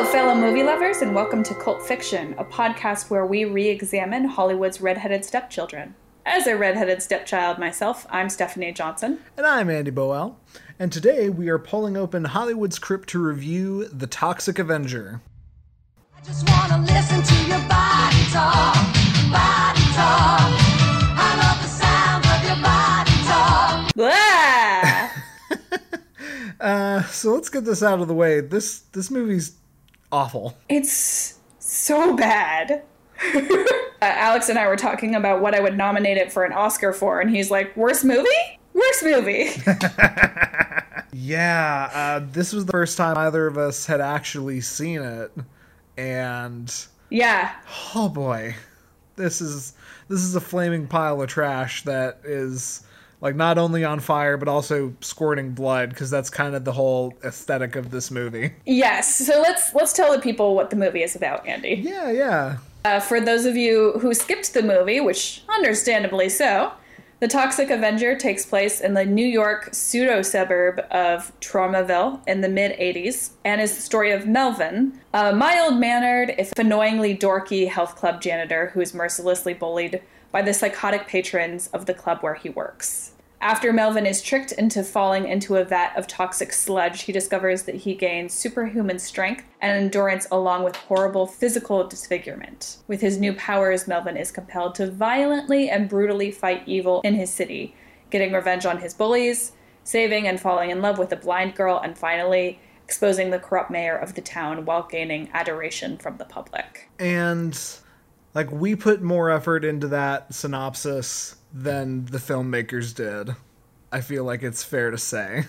Hello, fellow movie lovers, and welcome to Cult Fiction, a podcast where we re examine Hollywood's redheaded stepchildren. As a redheaded stepchild myself, I'm Stephanie Johnson. And I'm Andy Boel. And today we are pulling open Hollywood's crypt to review The Toxic Avenger. I just wanna listen to your body talk, body talk. I love the sound of your body talk. Blah! Uh, so let's get this out of the way. This this movie's awful. it's so bad. uh, Alex and I were talking about what I would nominate it for an Oscar for, and he's like, Worst movie? Worst movie. Yeah, uh, this was the first time either of us had actually seen it, and yeah. oh boy, this is this is a flaming pile of trash that is like not only on fire but also squirting blood because that's kind of the whole aesthetic of this movie. Yes. So let's let's tell the people what the movie is about, Andy. Yeah, yeah. Uh, for those of you who skipped the movie, which understandably so, The Toxic Avenger takes place in the New York pseudo suburb of Tromaville in the mid 80s and is the story of Melvin, a mild mannered, if annoyingly dorky health club janitor who is mercilessly bullied by the psychotic patrons of the club where he works. After Melvin is tricked into falling into a vat of toxic sludge, he discovers that he gains superhuman strength and endurance along with horrible physical disfigurement. With his new powers, Melvin is compelled to violently and brutally fight evil in his city, getting revenge on his bullies, saving and falling in love with a blind girl, and finally exposing the corrupt mayor of the town while gaining adoration from the public. and like we put more effort into that synopsis than the filmmakers did i feel like it's fair to say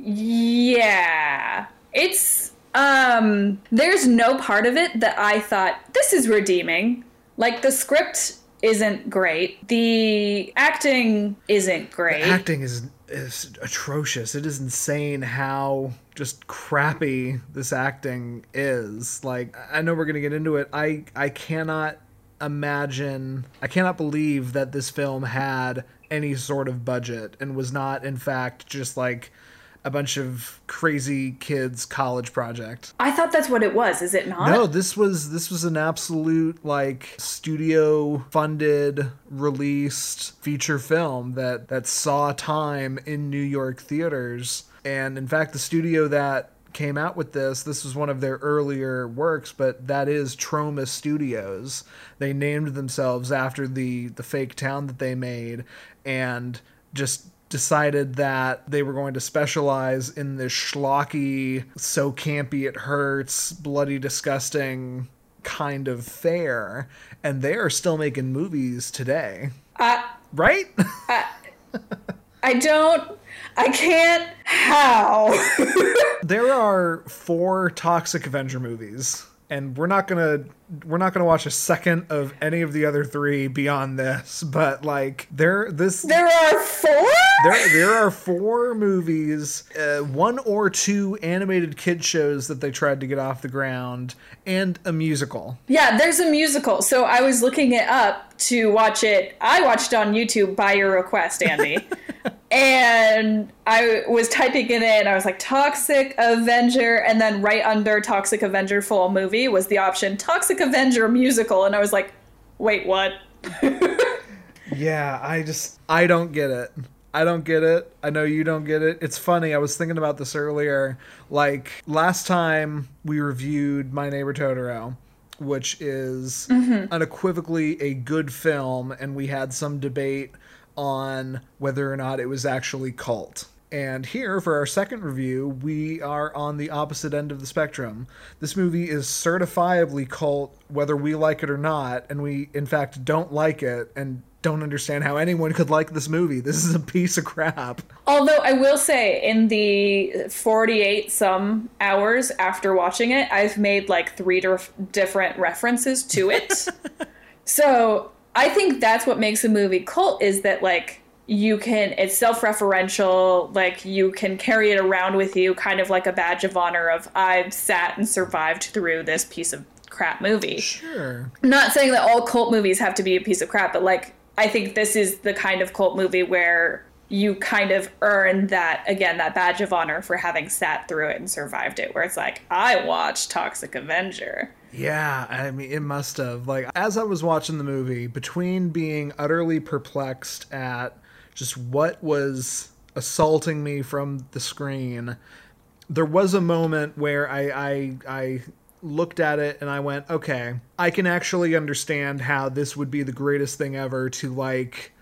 Yeah. It's um there's no part of it that I thought this is redeeming. Like the script isn't great. The acting isn't great. acting is is atrocious it is insane how just crappy this acting is like i know we're gonna get into it i i cannot imagine i cannot believe that this film had any sort of budget and was not in fact just like a bunch of crazy kids college project I thought that's what it was, is it not? no, this was this was an absolute like studio funded released feature film that that saw time in New York theaters. And in fact, the studio that came out with this, this was one of their earlier works, but that is Troma Studios. They named themselves after the the fake town that they made and just decided that they were going to specialize in this schlocky, so campy it hurts, bloody disgusting kind of fare, and they are still making movies today. I, Right? Uh, I don't I can't how. there are four Toxic Avenger movies, and we're not gonna we're not gonna watch a second of any of the other three beyond this. But like, there this there are four? there there are four movies, uh, one or two animated kid shows that they tried to get off the ground, and a musical. Yeah, there's a musical. So I was looking it up to watch it. I watched it on YouTube by your request, Andy. and I was typing it in. I was like, Toxic Avenger. And then right under Toxic Avenger full movie was the option Toxic Avenger musical. And I was like, wait, what? Yeah, I just I don't get it. I don't get it. I know you don't get it. It's funny. I was thinking about this earlier. Like last time we reviewed My Neighbor Totoro, which is mm-hmm. unequivocally a good film, and we had some debate on whether or not it was actually cult. And here, for our second review, we are on the opposite end of the spectrum. This movie is certifiably cult, whether we like it or not, and we, in fact, don't like it and don't understand how anyone could like this movie. This is a piece of crap. Although I will say, in the 48 some hours after watching it, I've made like three dif- different references to it. so I think that's what makes a movie cult is that like you can it's self-referential like you can carry it around with you kind of like a badge of honor of i've sat and survived through this piece of crap movie Sure. not saying that all cult movies have to be a piece of crap, but like I think this is the kind of cult movie where you kind of earn that again that badge of honor for having sat through it and survived it where it's like i watched toxic avenger Yeah, I mean, it must have. Like, as I was watching the movie, between being utterly perplexed at just what was assaulting me from the screen, there was a moment where I, I, I looked at it and I went, okay, I can actually understand how this would be the greatest thing ever to, like,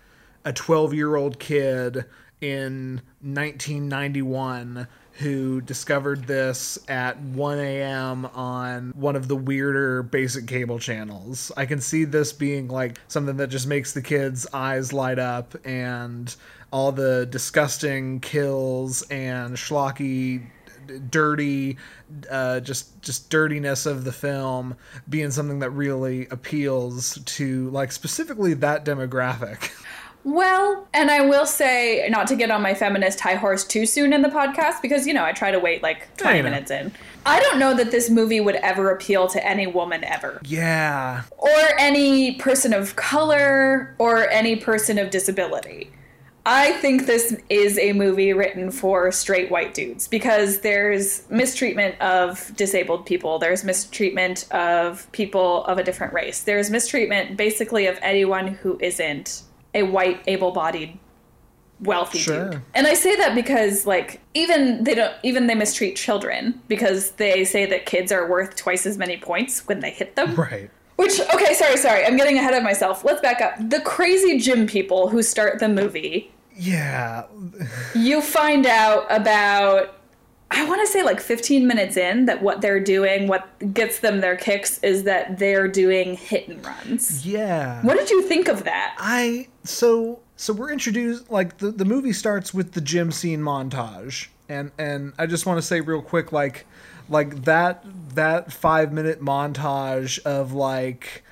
a 12 year old kid in 1991 who discovered this at 1 a.m. on one of the weirder basic cable channels. I can see this being like something that just makes the kids' eyes light up and all the disgusting kills and schlocky dirty uh, just just dirtiness of the film being something that really appeals to like specifically that demographic Well, and I will say, not to get on my feminist high horse too soon in the podcast, because, you know, I try to wait like 20 I minutes in. I don't know that this movie would ever appeal to any woman ever, yeah. Or any person of color, or any person of disability. I think this is a movie written for straight white dudes because there's mistreatment of disabled people, there's mistreatment of people of a different race, there's mistreatment basically of anyone who isn't a white, able bodied, wealthy Sure. dude. And I say that because, like, even they don't, even they mistreat children because they say that kids are worth twice as many points when they hit them. right Which, okay, sorry, sorry, I'm getting ahead of myself. Let's back up. The crazy gym people who start the movie, yeah you find out about, I want to say like 15 minutes in, that what they're doing, what gets them their kicks, is that they're doing hit and runs. yeah What did you think of that? I so so we're introduced like the the movie starts with the gym scene montage, and and I just want to say real quick like like that that five minute montage of like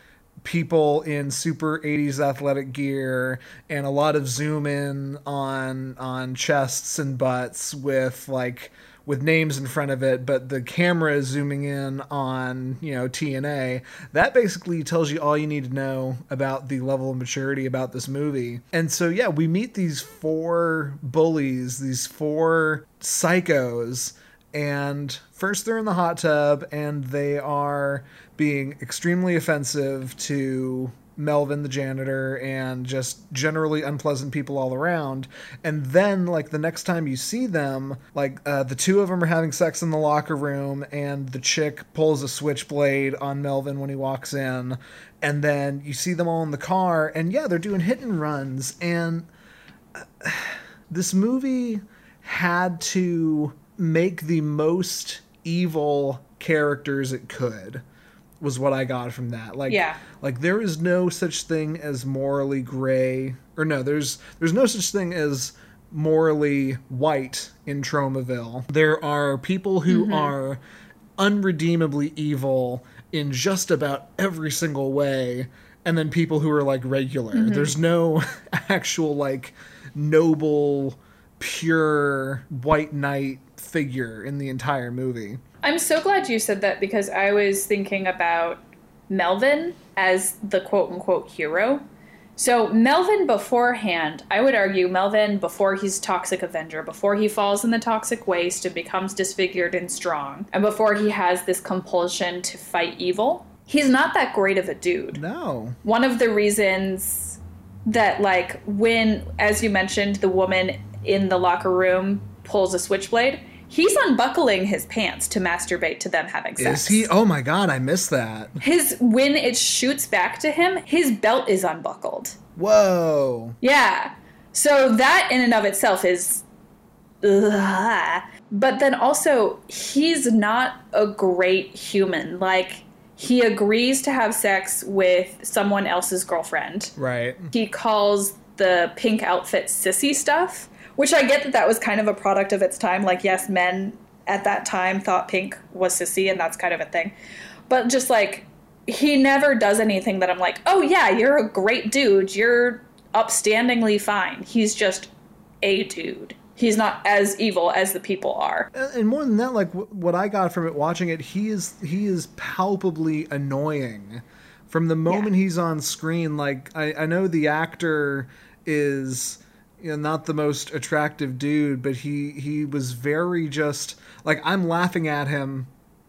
people in super 80s athletic gear and a lot of zoom in on on chests and butts with like with names in front of it but the camera is zooming in on you know TNA that basically tells you all you need to know about the level of maturity about this movie. And so yeah we meet these four bullies these four psychos and first they're in the hot tub and they are being extremely offensive to Melvin the janitor and just generally unpleasant people all around. And then like the next time you see them like uh, the two of them are having sex in the locker room and the chick pulls a switchblade on Melvin when he walks in. And then you see them all in the car and yeah they're doing hit and runs. And this movie had to make the most evil characters it could was what I got from that. Like Yeah. like there is no such thing as morally gray or no, there's there's no such thing as morally white in Tromaville. There are people who mm-hmm. are unredeemably evil in just about every single way and then people who are like regular. Mm-hmm. There's no actual like noble pure white knight figure in the entire movie. I'm so glad you said that because I was thinking about Melvin as the quote unquote hero. So, Melvin beforehand, I would argue Melvin before he's Toxic Avenger, before he falls in the toxic waste and becomes disfigured and strong, and before he has this compulsion to fight evil, he's not that great of a dude. No. One of the reasons that, like, when, as you mentioned, the woman in the locker room pulls a switchblade, he's unbuckling his pants to masturbate to them having sex. Is he? Oh my god, I missed that. His when it shoots back to him, his belt is unbuckled. Whoa. Yeah. So that in and of itself is ugh. But then also he's not a great human. Like he agrees to have sex with someone else's girlfriend. Right. He calls the pink outfit sissy stuff, which I get that that was kind of a product of its time. Like, yes, men at that time thought pink was sissy, and that's kind of a thing. But just like, he never does anything that I'm like, oh yeah, you're a great dude. You're upstandingly fine. He's just a dude. He's not as evil as the people are. And more than that, like w- what I got from it watching it, he is he is palpably annoying. From the moment he's on screen, like I, I know the actor is you know, not the most attractive dude, but he he was very just like I'm laughing at him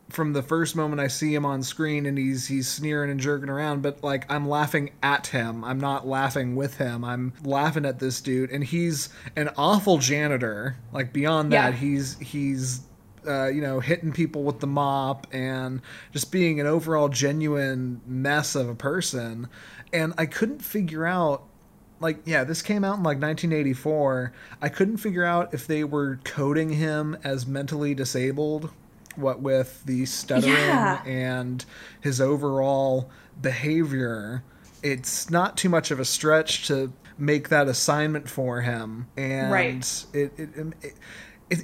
from the first moment I see him on screen and he's he's sneering and jerking around, but like I'm laughing at him. I'm not laughing with him. I'm laughing at this dude and he's an awful janitor. Like beyond that, Yeah. he's he's uh, you know, hitting people with the mop and just being an overall genuine mess of a person. And I couldn't figure out like yeah this came out in like 1984 i couldn't figure out if they were coding him as mentally disabled what with the stuttering Yeah. and his overall behavior it's not too much of a stretch to make that assignment for him and Right. it, it, it, it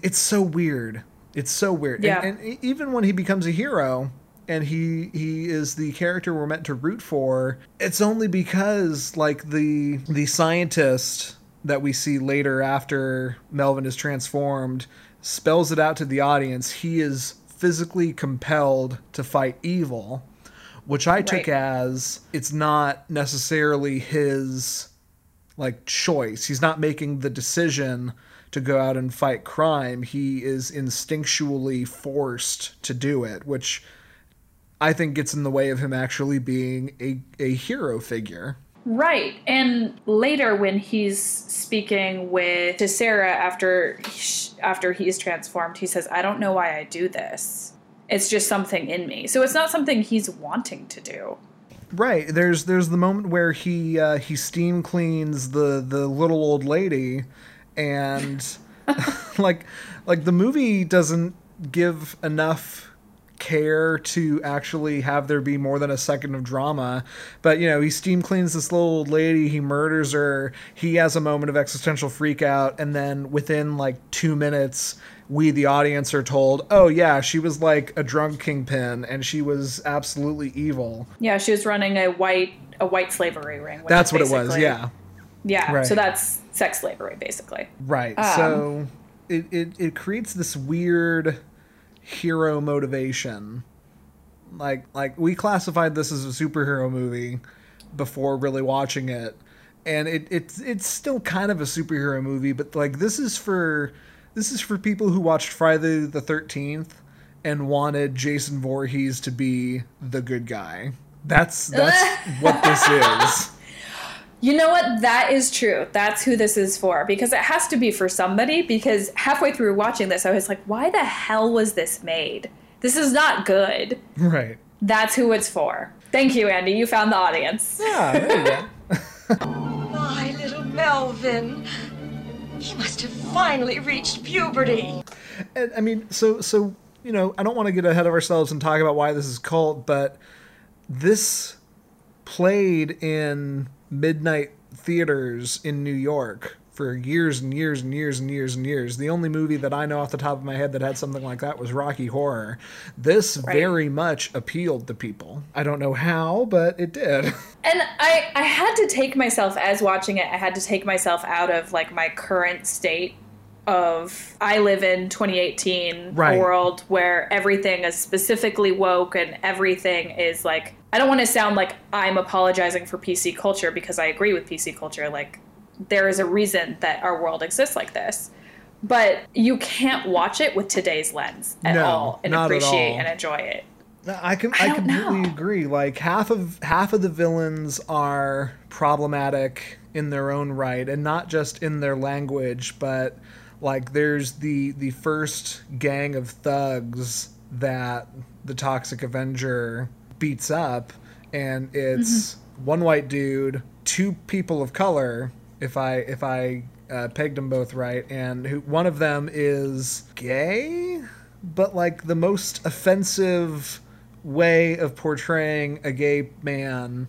it's so weird it's so weird Yeah. and, and even when he becomes a hero and he he is the character we're meant to root for it's only because like the the scientist that we see later after melvin is transformed spells it out to the audience he is physically compelled to fight evil which i took as it's not necessarily his like choice. He's not making the decision to go out and fight crime. He is instinctually forced to do it, which I think gets in the way of him actually being a, a hero figure. Right. And later when he's speaking with to Sarah after after he's transformed, he says, "I don't know why I do this. It's just something in me." So it's not something he's wanting to do. Right. There's there's the moment where he uh, he steam cleans the the little old lady, and like like the movie doesn't give enough care to actually have there be more than a second of drama. But you know, he steam cleans this little old lady, he murders her, he has a moment of existential freak out, and then within like two minutes we the audience are told, Oh yeah, she was like a drunk kingpin and she was absolutely evil. Yeah, she was running a white a white slavery ring. That's what it was, yeah. Yeah. Right. So that's sex slavery basically. Right. Um, so it, it, it creates this weird hero motivation. Like like we classified this as a superhero movie before really watching it. And it, it's it's still kind of a superhero movie, but like this is for this is for people who watched Friday the thirteenth and wanted Jason Voorhees to be the good guy. That's that's what this is. You know what? That is true. That's who this is for because it has to be for somebody. Because halfway through watching this, I was like, why the hell was this made? This is not good. Right. That's who it's for. Thank you, Andy. You found the audience. Yeah, there you go. My little Melvin. He must have finally reached puberty. And, I mean, so so you know, I don't want to get ahead of ourselves and talk about why this is cult, but this played in midnight theaters in New York for years and years and years and years and years. The only movie that I know off the top of my head that had something like that was Rocky Horror. This Right. very much appealed to people. I don't know how, but it did. And I, I had to take myself, as watching it, I had to take myself out of like my current state of I live in 2018, Right. world where everything is specifically woke and everything is like, I don't want to sound like I'm apologizing for PC culture because I agree with PC culture. Like, there is a reason that our world exists like this. But you can't watch it with today's lens at No, all and appreciate all. and enjoy it. I can I I, completely know. agree. Like half of half of the villains are problematic in their own right, and not just in their language, but like there's the the first gang of thugs that the Toxic Avenger beats up, and it's Mm-hmm. one white dude, two people of color. If I if I uh, pegged them both right, and who, one of them is gay, but like the most offensive way of portraying a gay man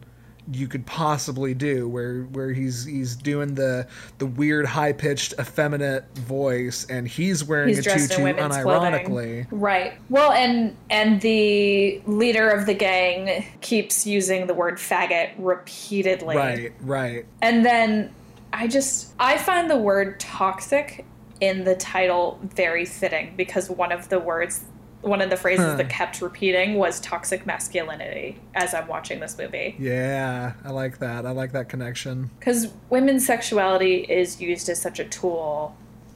you could possibly do where where he's he's doing the the weird high pitched effeminate voice and he's wearing He's a tutu unironically clothing. Right. Well, and and the leader of the gang keeps using the word faggot repeatedly. right right And then I just I find the word toxic in the title very fitting because one of the words one of the phrases that kept repeating was toxic masculinity as I'm watching this movie. Yeah, I like that. I like that connection. Because women's sexuality is used as such a tool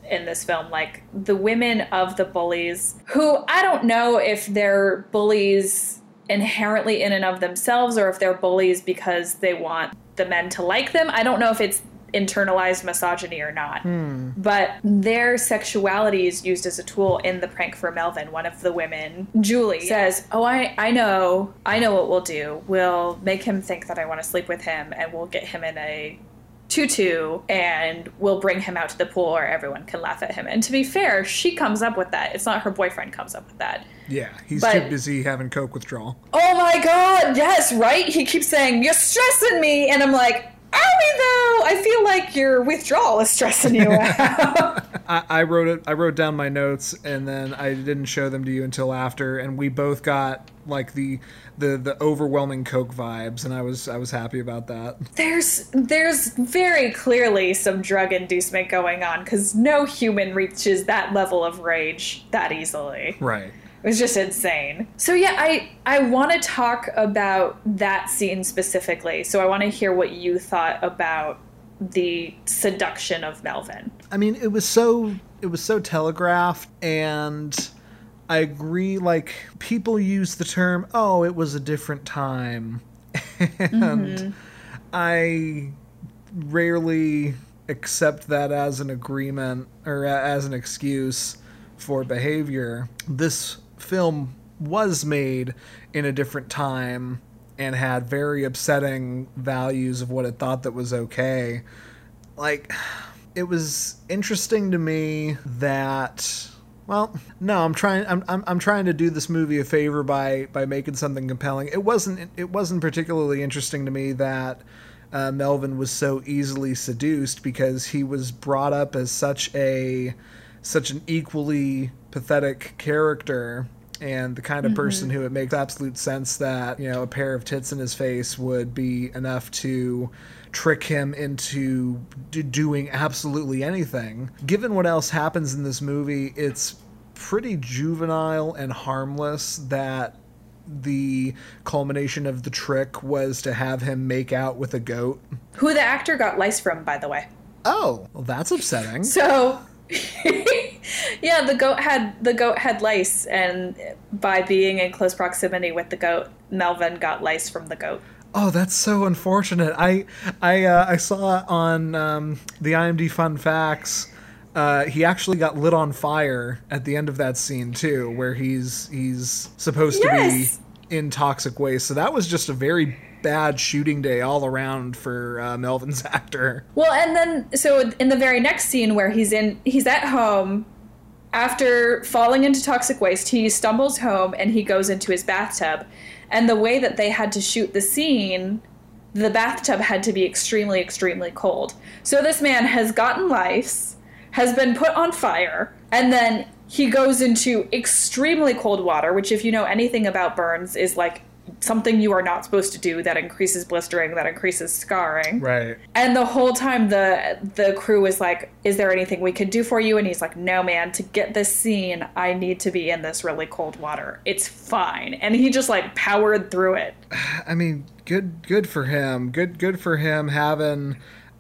in this film. Like the women of the bullies, who I don't know if they're bullies inherently in and of themselves or if they're bullies because they want the men to like them. I don't know if it's internalized misogyny or not. Hmm. But their sexuality is used as a tool in the prank for Melvin. One of the women, Julie, says, Oh, I, I know, I know what we'll do. We'll make him think that I want to sleep with him and we'll get him in a tutu and we'll bring him out to the pool where everyone can laugh at him. And to be fair, she comes up with that. It's not her boyfriend comes up with that. Yeah, he's But- too busy having coke withdrawal. Oh my god, yes, right? He keeps saying, You're stressing me. And I'm like, Are we though? I feel like your withdrawal is stressing you out. I, I wrote it. I wrote down my notes, and then I didn't show them to you until after, and we both got like the the the overwhelming coke vibes, and I was I was happy about that. there's there's very clearly some drug inducement going on because no human reaches that level of rage that easily. Right. It was just insane. So yeah, I I want to talk about that scene specifically. So I want to hear what you thought about the seduction of Melvin. I mean, it was so it was so telegraphed, and I agree. Like people use the term, "Oh, it was a different time," and mm-hmm. I rarely accept that as an agreement or as an excuse for behavior. This film was made in a different time and had very upsetting values of what it thought that was okay. Like it was interesting to me that well no i'm trying I'm, I'm, I'm trying to do this movie a favor by by making something compelling. It wasn't it wasn't particularly interesting to me that uh, melvin was so easily seduced because he was brought up as such a such an equally pathetic character and the kind of mm-hmm. person who it makes absolute sense that you know a pair of tits in his face would be enough to trick him into d- doing absolutely anything. Given what else happens in this movie it's pretty juvenile and harmless that the culmination of the trick was to have him make out with a goat. Who the actor got lice from, by the way. oh well that's upsetting. So yeah, the goat had the goat had lice, and by being in close proximity with the goat, Melvin got lice from the goat. Oh, that's so unfortunate. I I uh, I saw on um, the IMD fun facts. Uh, he actually got lit on fire at the end of that scene too, where he's he's supposed Yes! to be in toxic waste. So that was just a very bad shooting day all around for uh, Melvin's actor. Well, and then so in the very next scene where he's in he's at home after falling into toxic waste, he stumbles home and he goes into his bathtub. And the way that they had to shoot the scene, the bathtub had to be extremely extremely cold. So this man has gotten lice, has been put on fire, and then he goes into extremely cold water, which if you know anything about burns is like something you are not supposed to do that increases blistering, that increases scarring. Right. And the whole time the the crew was like, "Is there anything we could do for you?" And he's like, "No, man. To get this scene, I need to be in this really cold water. It's fine." And he just like powered through it. I mean, good good for him. Good good for him having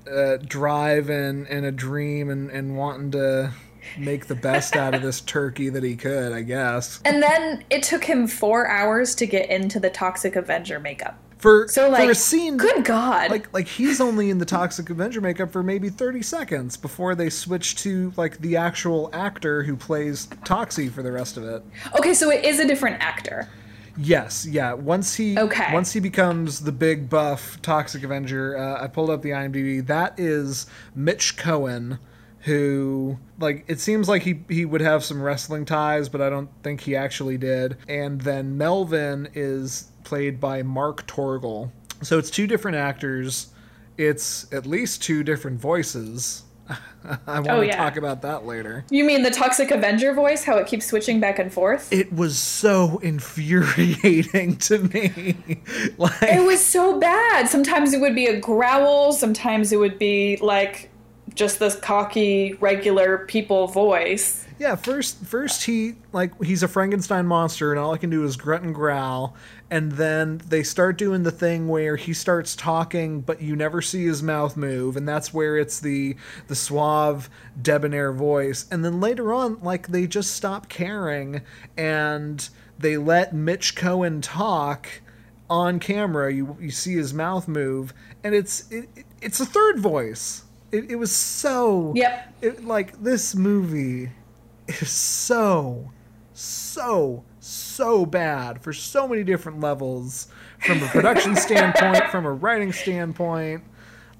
uh, drive and, and a dream and, and wanting to make the best out of this turkey that he could, I guess. And then it took him four hours to get into the Toxic Avenger makeup. For So like, for a scene good God, like like he's only in the Toxic Avenger makeup for maybe 30 seconds before they switch to like the actual actor who plays Toxie for the rest of it. okay, so it is a different actor. Yes, yeah. Once he Okay. once he becomes the big buff Toxic Avenger, uh, I pulled up the IMDb. That is Mitch Cohen, who like it seems like he he would have some wrestling ties, but I don't think he actually did. And then Melvin is played by Mark Torgl. So it's two different actors. It's at least two different voices. I want Oh, to talk about that later. You mean the Toxic Avenger voice? How it keeps switching back and forth? It was so infuriating to me. like It was so bad. Sometimes it would be a growl, sometimes it would be like just this cocky, regular people voice. Yeah, first first he like he's a Frankenstein monster and all I can do is grunt and growl. And then they start doing the thing where he starts talking but you never see his mouth move. And that's where it's the the suave debonair voice. And then later on like they just stop caring and they let Mitch Cohen talk on camera. You you see his mouth move. And it's it, it's a third voice it, it was so Yep. it, like this movie is so so so bad for so many different levels from a production standpoint from a writing standpoint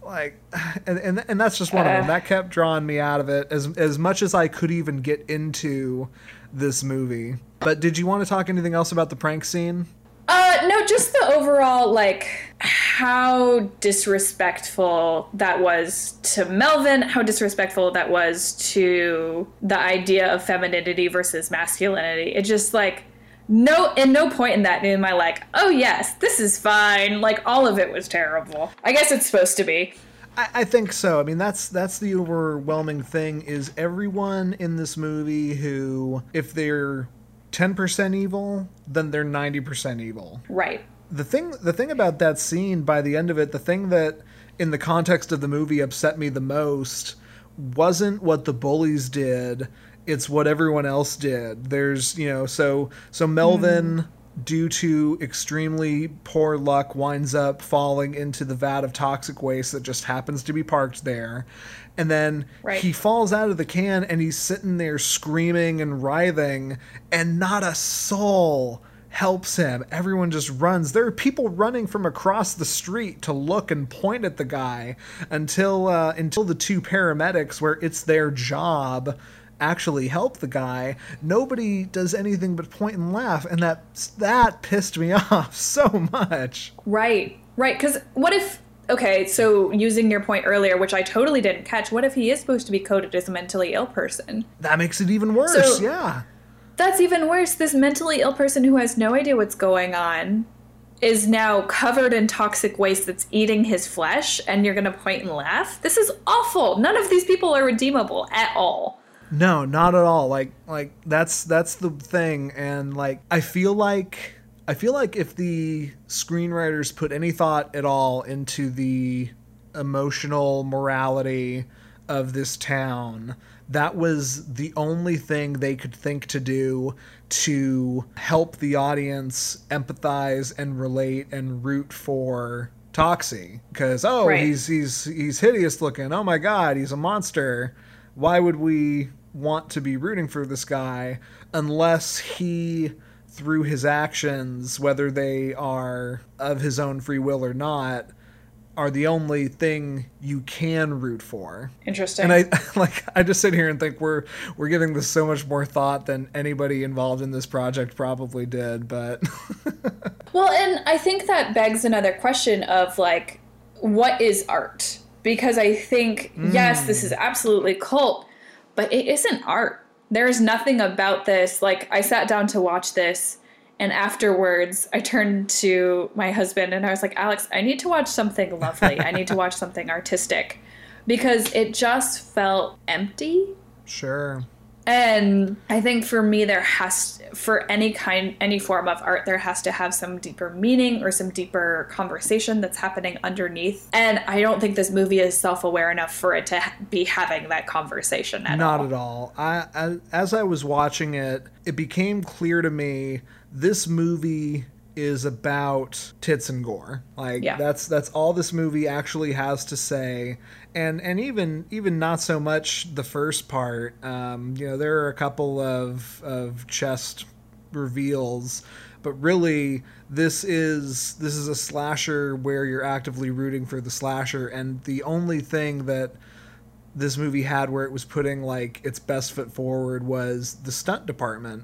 like and, and and that's just one of them. Uh. That kept drawing me out of it as as much as I could even get into this movie. But did you want to talk anything else about the prank scene Uh, no, just the overall like how disrespectful that was to Melvin, how disrespectful that was to the idea of femininity versus masculinity. It just like no and no point in that am I like, oh yes, this is fine. Like all of it was terrible. I guess it's supposed to be. I, I think so. I mean, that's that's the overwhelming thing is everyone in this movie who, if they're ten percent evil, then they're ninety percent evil. Right. The thing, the thing about that scene, by the end of it, the thing that, in the context of the movie, upset me the most wasn't what the bullies did. It's what everyone else did. There's, you know, so so Melvin hmm. Due to extremely poor luck, winds up falling into the vat of toxic waste that just happens to be parked there. And then Right. he falls out of the can and he's sitting there screaming and writhing, and not a soul helps him. Everyone just runs. There are people running from across the street to look and point at the guy until uh, until the two paramedics, where it's their job, actually help the guy. Nobody does anything but point and laugh, and that that pissed me off so much. Right, right. Because what if, okay, so using your point earlier, which I totally didn't catch, what if he is supposed to be coded as a mentally ill person? That makes it even worse. So- yeah. That's even worse. This mentally ill person who has no idea what's going on is now covered in toxic waste that's eating his flesh, and you're gonna point and laugh? This is awful. None of these people are redeemable at all. No, not at all. Like like that's that's the thing and like I feel like I feel like if the screenwriters put any thought at all into the emotional morality of this town, that was the only thing they could think to do to help the audience empathize and relate and root for Toxie because oh Right. he's he's he's hideous looking oh my god he's a monster why would we want to be rooting for this guy unless he through his actions whether they are of his own free will or not are the only thing you can root for Interesting. and I like I just sit here and think we're we're giving this so much more thought than anybody involved in this project probably did but Well, and I think that begs another question of like, what is art? Because I think, yes, this mm. is absolutely cult, but it isn't art. There's nothing about this. Like, I sat down to watch this, and afterwards, I turned to my husband and I was like, Alex, I need to watch something lovely. I need to watch something artistic because it just felt empty. sure And I think for me, there has for any kind, any form of art, there has to have some deeper meaning or some deeper conversation that's happening underneath. And I don't think this movie is self-aware enough for it to be having that conversation at all. Not all. at all. I, I as I was watching it, it became clear to me this movie is about tits and gore. Like Yeah. that's that's all this movie actually has to say. And and even even not so much the first part. Um, you know, there are a couple of of chest reveals, but really this is this is a slasher where you're actively rooting for the slasher and the only thing that this movie had where it was putting like its best foot forward was the stunt department.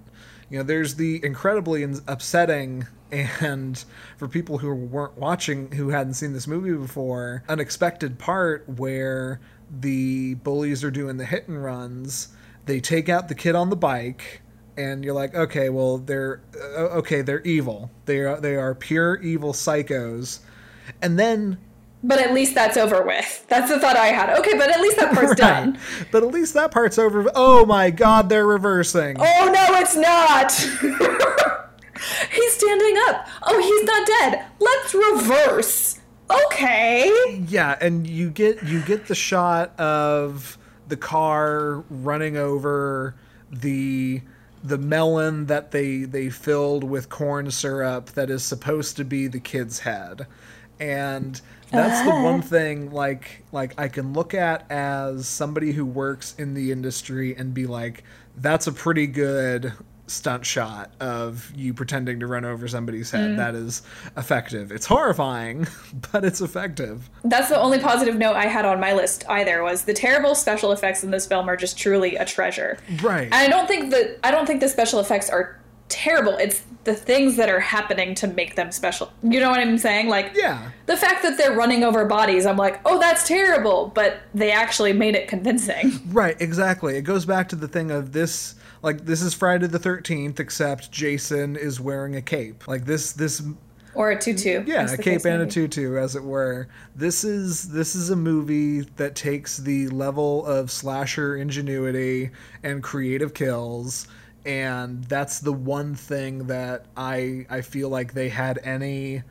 You know, there's the incredibly upsetting and for people who weren't watching who hadn't seen this movie before, unexpected part where the bullies are doing the hit and runs. They take out the kid on the bike and you're like, okay, well they're uh, okay, they're evil. They are they are pure evil psychos. And then But at least that's over with. That's the thought I had. Okay, but at least that part's done. But at least that part's over. Oh my god, they're reversing. Oh no, it's not. he's standing up. Oh, he's not dead. Let's reverse. Okay. Yeah, and you get you get the shot of the car running over the the melon that they they filled with corn syrup that is supposed to be the kid's head. And that's the one uh-huh. thing like like I can look at as somebody who works in the industry and be like that's a pretty good stunt shot of you pretending to run over somebody's head. Mm. That is effective. It's horrifying, but it's effective. That's the only positive note I had on my list either was the terrible special effects in this film are just truly a treasure. Right. And I don't think that I don't think the special effects are terrible. It's the things that are happening to make them special. You know what I'm saying? Like Yeah. the fact that they're running over bodies, I'm like, "Oh, that's terrible," but they actually made it convincing. Right, exactly. It goes back to the thing of this like this is Friday the 13th except Jason is wearing a cape. Like this this Or a tutu. yeah, a cape and a tutu as it were. This is this is a movie that takes the level of slasher ingenuity and creative kills and that's the one thing that I I feel like they had any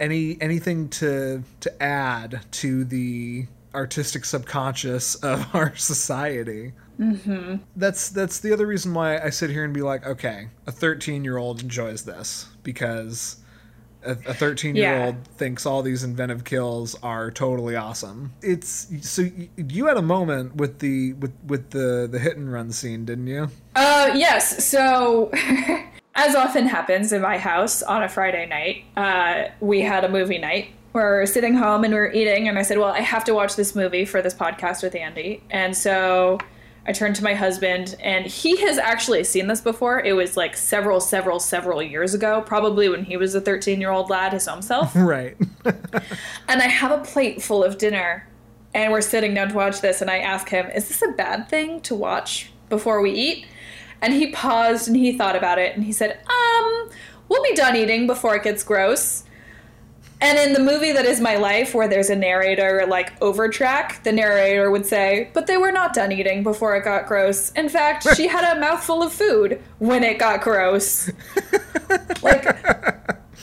any anything to to add to the artistic subconscious of our society. Mm-hmm. That's that's the other reason why I sit here and be like, okay, a 13 year old enjoys this because a 13 year old thinks all these inventive kills are totally awesome. It's so you had a moment with the with with the the hit and run scene, didn't you? Uh, yes. So, as often happens in my house on a Friday night, uh, we had a movie night. We're sitting home and we're eating, and I said, "Well, I have to watch this movie for this podcast with Andy." And so, I turned to my husband, and he has actually seen this before. It was like several, several, several years ago, probably when he was a 13 year old lad his own self. Right. and I have a plate full of dinner, and we're sitting down to watch this, and I ask him, "Is this a bad thing to watch before we eat?" And he paused and he thought about it, and he said, "Um, we'll be done eating before it gets gross." And in the movie that is my life, where there's a narrator like over track, the narrator would say, "But they were not done eating before it got gross. In fact, she had a mouthful of food when it got gross." like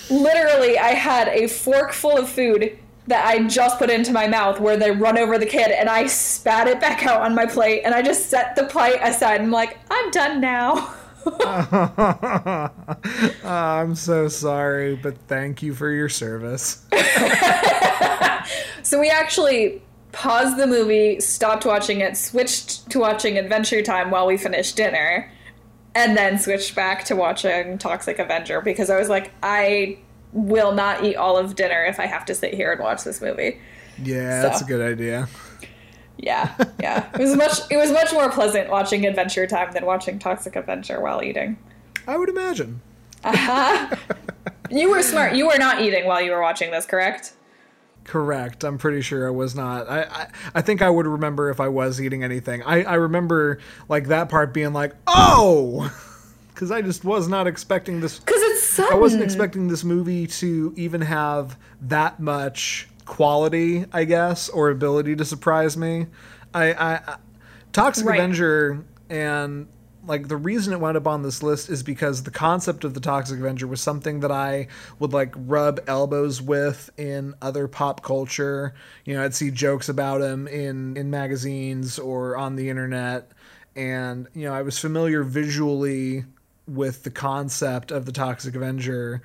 literally I had a fork full of food that I just put into my mouth where they run over the kid and I spat it back out on my plate and I just set the plate aside and I'm like, I'm done now. Ah, I'm so sorry, but thank you for your service. so we actually paused the movie, stopped watching it, switched to watching Adventure Time while we finished dinner, and then switched back to watching Toxic Avenger because I was like, I will not eat all of dinner if I have to sit here and watch this movie. Yeah, that's a good idea. Yeah, yeah. It was much it was much more pleasant watching Adventure Time than watching Toxic Adventure while eating. I would imagine. Uh-huh. you were smart. You were not eating while you were watching this, correct? Correct. I'm pretty sure I was not. I, I, I think I would remember if I was eating anything. I, I remember like that part being like, oh, because I just was not expecting this. Because it's sudden. I wasn't expecting this movie to even have that much quality, I guess, or ability to surprise me. I, I, I Toxic Right. Avenger and like the reason it wound up on this list is because the concept of the Toxic Avenger was something that I would like rub elbows with in other pop culture. You know, I'd see jokes about him in in magazines or on the internet and you know, I was familiar visually with the concept of the Toxic Avenger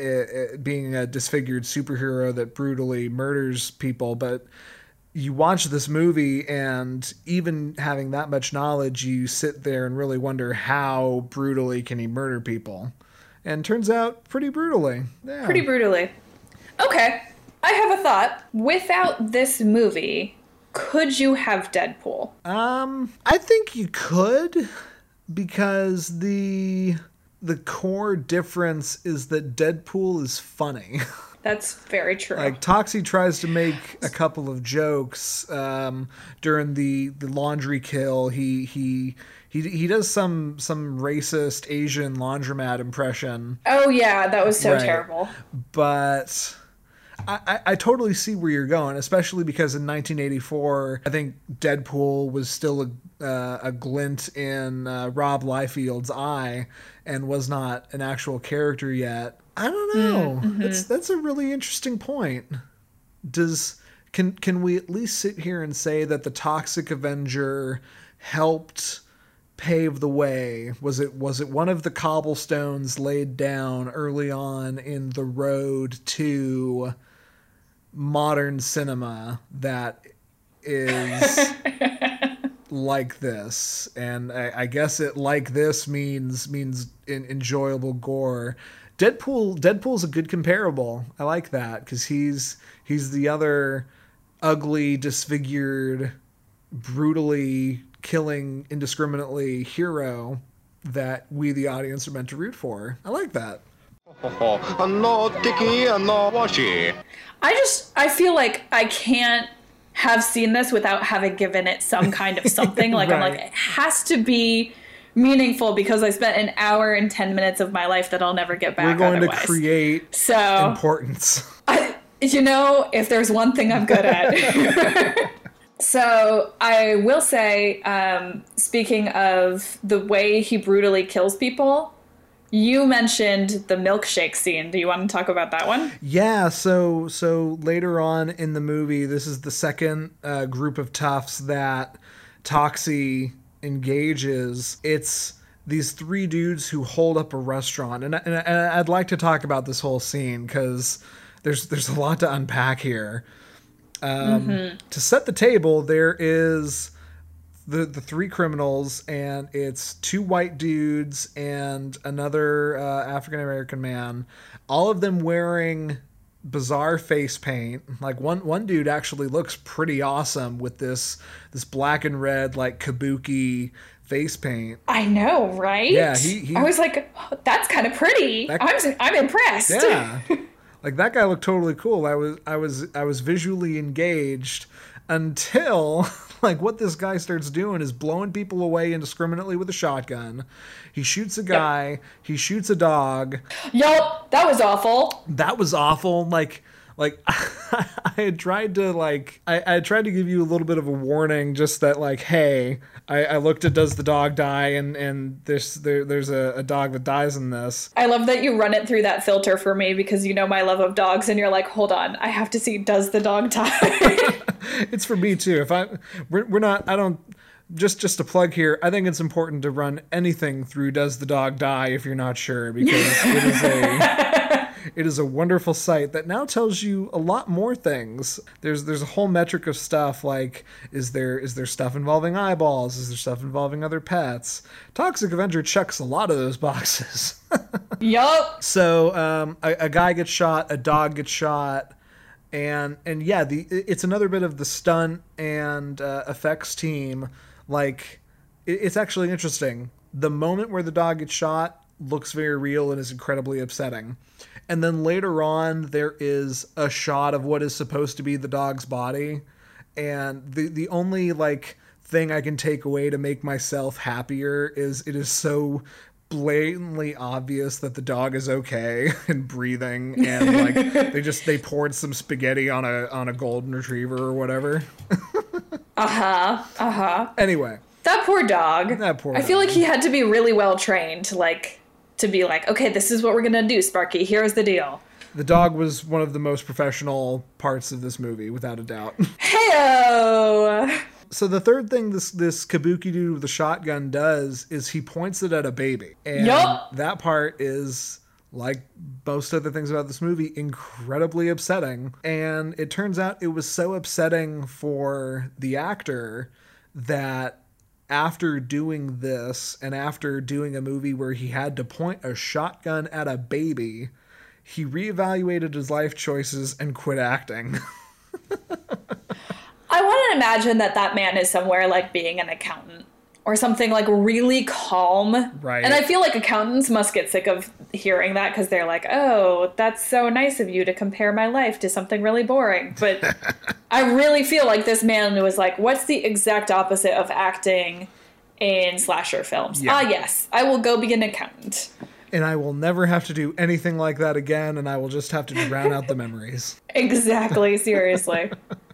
uh, uh, being a disfigured superhero that brutally murders people, but you watch this movie and even having that much knowledge, you sit there and really wonder how brutally can he murder people, and turns out pretty brutally. Yeah. pretty brutally. Okay, I have a thought. Without this movie, could you have Deadpool? Um, I think you could because the the core difference is that Deadpool is funny. That's very true. like Toxie tries to make a couple of jokes um, during the the laundry kill. He he he he does some some racist Asian laundromat impression, oh yeah, that was so Right. terrible. but I, I, I totally see where you're going, especially because in 1984, I think Deadpool was still a, uh, a glint in uh, Rob Liefeld's eye and was not an actual character yet. I don't know. Mm, mm-hmm. That's that's a really interesting point. Does can can we at least sit here and say that the Toxic Avenger helped pave the way? Was it was it one of the cobblestones laid down early on in the road to modern cinema that is like this and I, I guess it like this means means in, enjoyable gore. Deadpool deadpool's a good comparable. I like that because he's he's the other ugly disfigured brutally killing indiscriminately hero that we the audience are meant to root for. I like that. No sticky and no washy. I just I feel like I can't have seen this without having given it some kind of something. Like I'm like it has to be meaningful because I spent an hour and ten minutes of my life that I'll never get back. we're going otherwise. to create so importance I, you know, if there's one thing I'm good at. so I will say, um, speaking of the way he brutally kills people, you mentioned the milkshake scene. Do you want to talk about that one? Yeah, so so later on in the movie, this is the second uh, group of toughs that Toxie engages. It's these three dudes who hold up a restaurant, and, and, and I'd like to talk about this whole scene because there's there's a lot to unpack here. Um, To set the table, there is the the three criminals, and it's two white dudes and another uh, African American man, all of them wearing bizarre face paint. Like one one dude actually looks pretty awesome with this this black and red like kabuki face paint. I know, right? Yeah, he- he- I was like, "Oh, that's kind of pretty. That- I'm, I'm impressed. Yeah. like that guy looked totally cool. I was I was I was visually engaged until like what this guy starts doing is blowing people away indiscriminately with a shotgun. He shoots a guy, he shoots a dog. Yup, that was awful. That was awful. Like like I had tried to like I, I had tried to give you a little bit of a warning just that like hey I, I looked at does the dog die and and there's there, there's a, a dog that dies in this I love that you run it through that filter for me because you know my love of dogs, and you're like, hold on, I have to see does the dog die? it's for me too. If I we're, we're not I don't just just a plug here. I think it's important to run anything through does the dog die if you're not sure because it is a it is a wonderful site that now tells you a lot more things. There's there's a whole metric of stuff like is there is there stuff involving eyeballs? Is there stuff involving other pets? Toxic Avenger checks a lot of those boxes. yup. So um, a, a guy gets shot, a dog gets shot, and and yeah, the it's another bit of the stunt and uh, effects team. Like it, it's actually interesting. The moment where the dog gets shot looks very real and is incredibly upsetting. And then later on, there is a shot of what is supposed to be the dog's body, and the the only like thing I can take away to make myself happier is it is so blatantly obvious that the dog is okay and breathing and like they just they poured some spaghetti on a on a golden retriever or whatever. Uh huh. Uh huh. Anyway, That poor dog. That poor I feel like he had to be really well trained to like to be like, okay, this is what we're gonna do, Sparky. Here's the deal. the dog was one of the most professional parts of this movie without a doubt. Heyo. so the third thing this this kabuki dude with the shotgun does is he points it at a baby. And Yup. that part is like most other things about this movie incredibly upsetting and it turns out it was so upsetting for the actor that after doing this and after doing a movie where he had to point a shotgun at a baby he reevaluated his life choices and quit acting. I want to imagine that that man is somewhere like being an accountant or something like really calm. Right. And I feel like accountants must get sick of hearing that because they're like, oh, that's so nice of you to compare my life to something really boring. But I really feel like this man was like, what's the exact opposite of acting in slasher films? Yeah. Ah, yes, I will go be an accountant. and I will never have to do anything like that again, and I will just have to drown out the memories. Exactly, seriously.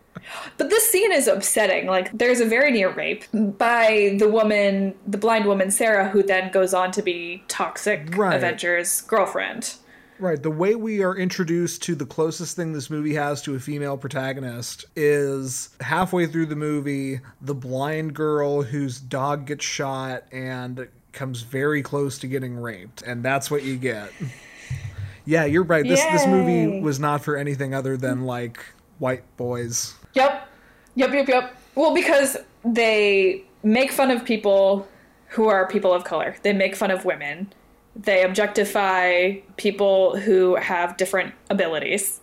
But this scene is upsetting. Like, there's a very near rape by the woman, the blind woman Sarah, who then goes on to be Toxic Right. Avenger's girlfriend. Right. The way we are introduced to the closest thing this movie has to a female protagonist is halfway through the movie, the blind girl whose dog gets shot and comes very close to getting raped. And that's what you get. Yeah, you're right. This this movie was not for anything other than like white boys. Yep. Yep, yep, yep. Well, because they make fun of people who are people of color. They make fun of women. They objectify people who have different abilities.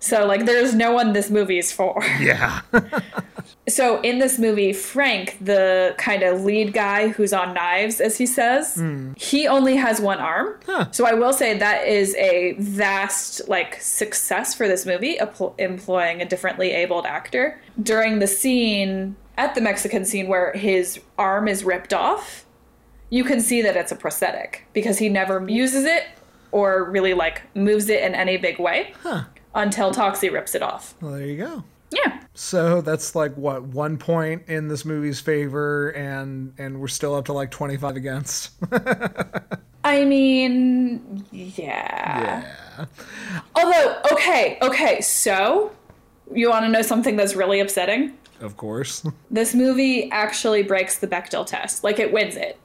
So, like, there's no one this movie's for. Yeah. So, in this movie, Frank, the kind of lead guy who's on knives, as he says, hmm. he only has one arm. So, I will say that is a vast, like, success for this movie, empl- employing a differently abled actor. During the scene, at the Mexican scene where his arm is ripped off, you can see that it's a prosthetic because he never uses it or really, like, moves it in any big way until Toxie rips it off. well, there you go. Yeah. So that's like what one point in this movie's favor, and and we're still up to like twenty five against. I mean, yeah. yeah. Although, okay, okay, so you want to know something that's really upsetting? Of course. This movie actually breaks the Bechdel test. Like, it wins it.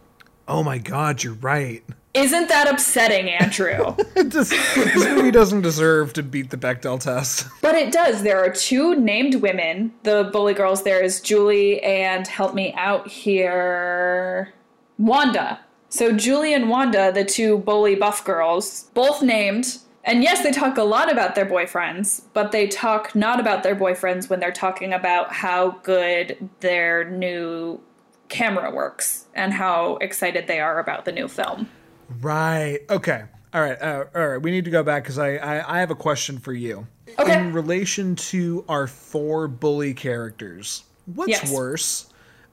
Oh my God, you're right. Isn't that upsetting, Andrew? Just, this movie doesn't deserve to beat the Bechdel test. but it does. There are two named women. The bully girls there is Julie and help me out here, Wanda. So Julie and Wanda, the two bully buff girls, both named. And yes, they talk a lot about their boyfriends, but they talk not about their boyfriends when they're talking about how good their new camera works and how excited they are about the new film. Right. Okay. All right. Uh, all right. We need to go back because I, I I have a question for you. Okay. In relation to our four bully characters, what's Yes. worse,